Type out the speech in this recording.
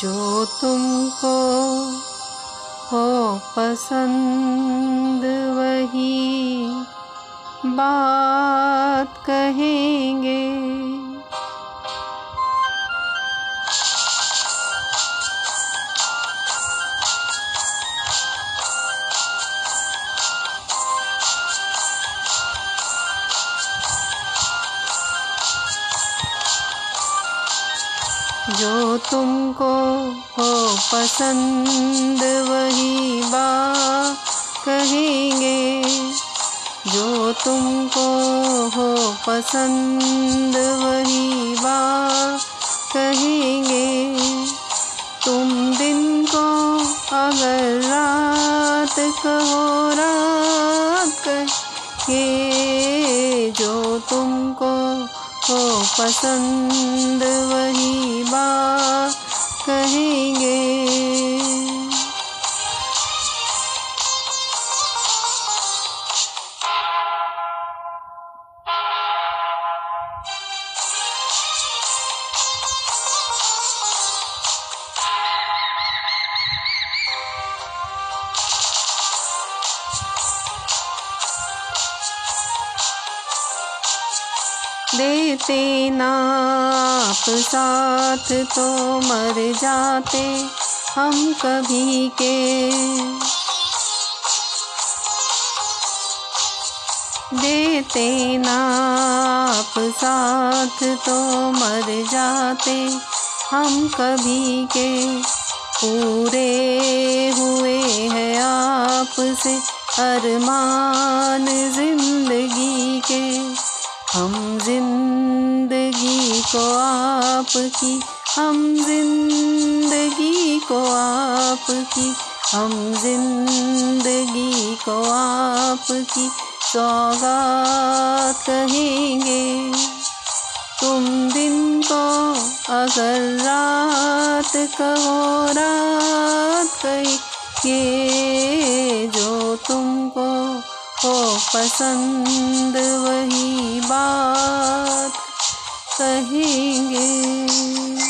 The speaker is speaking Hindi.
जो तुमको हो पसंद वही बात कहेंगे जो तुमको हो पसंद, वही बात कहेंगे। जो तुमको हो पसंद, वही बात कहेंगे। तुम दिन को अगर रात कहो, रात कहे जो तुमको हो पसंद वही बा कहेंगे। देते नाप साथ तो मर जाते हम कभी के। देते नाप साथ तो मर जाते हम कभी के। पूरे हुए हैं आपसे अरमान ज़िंदगी हम ज़िंदगी को आपकी, हम ज़िंदगी को आपकी, हम ज़िंदगी को आपकी सौगात कहेंगे। तुम दिन को अगर रात कहो, रात कहिए जो तुमको हो पसंद वही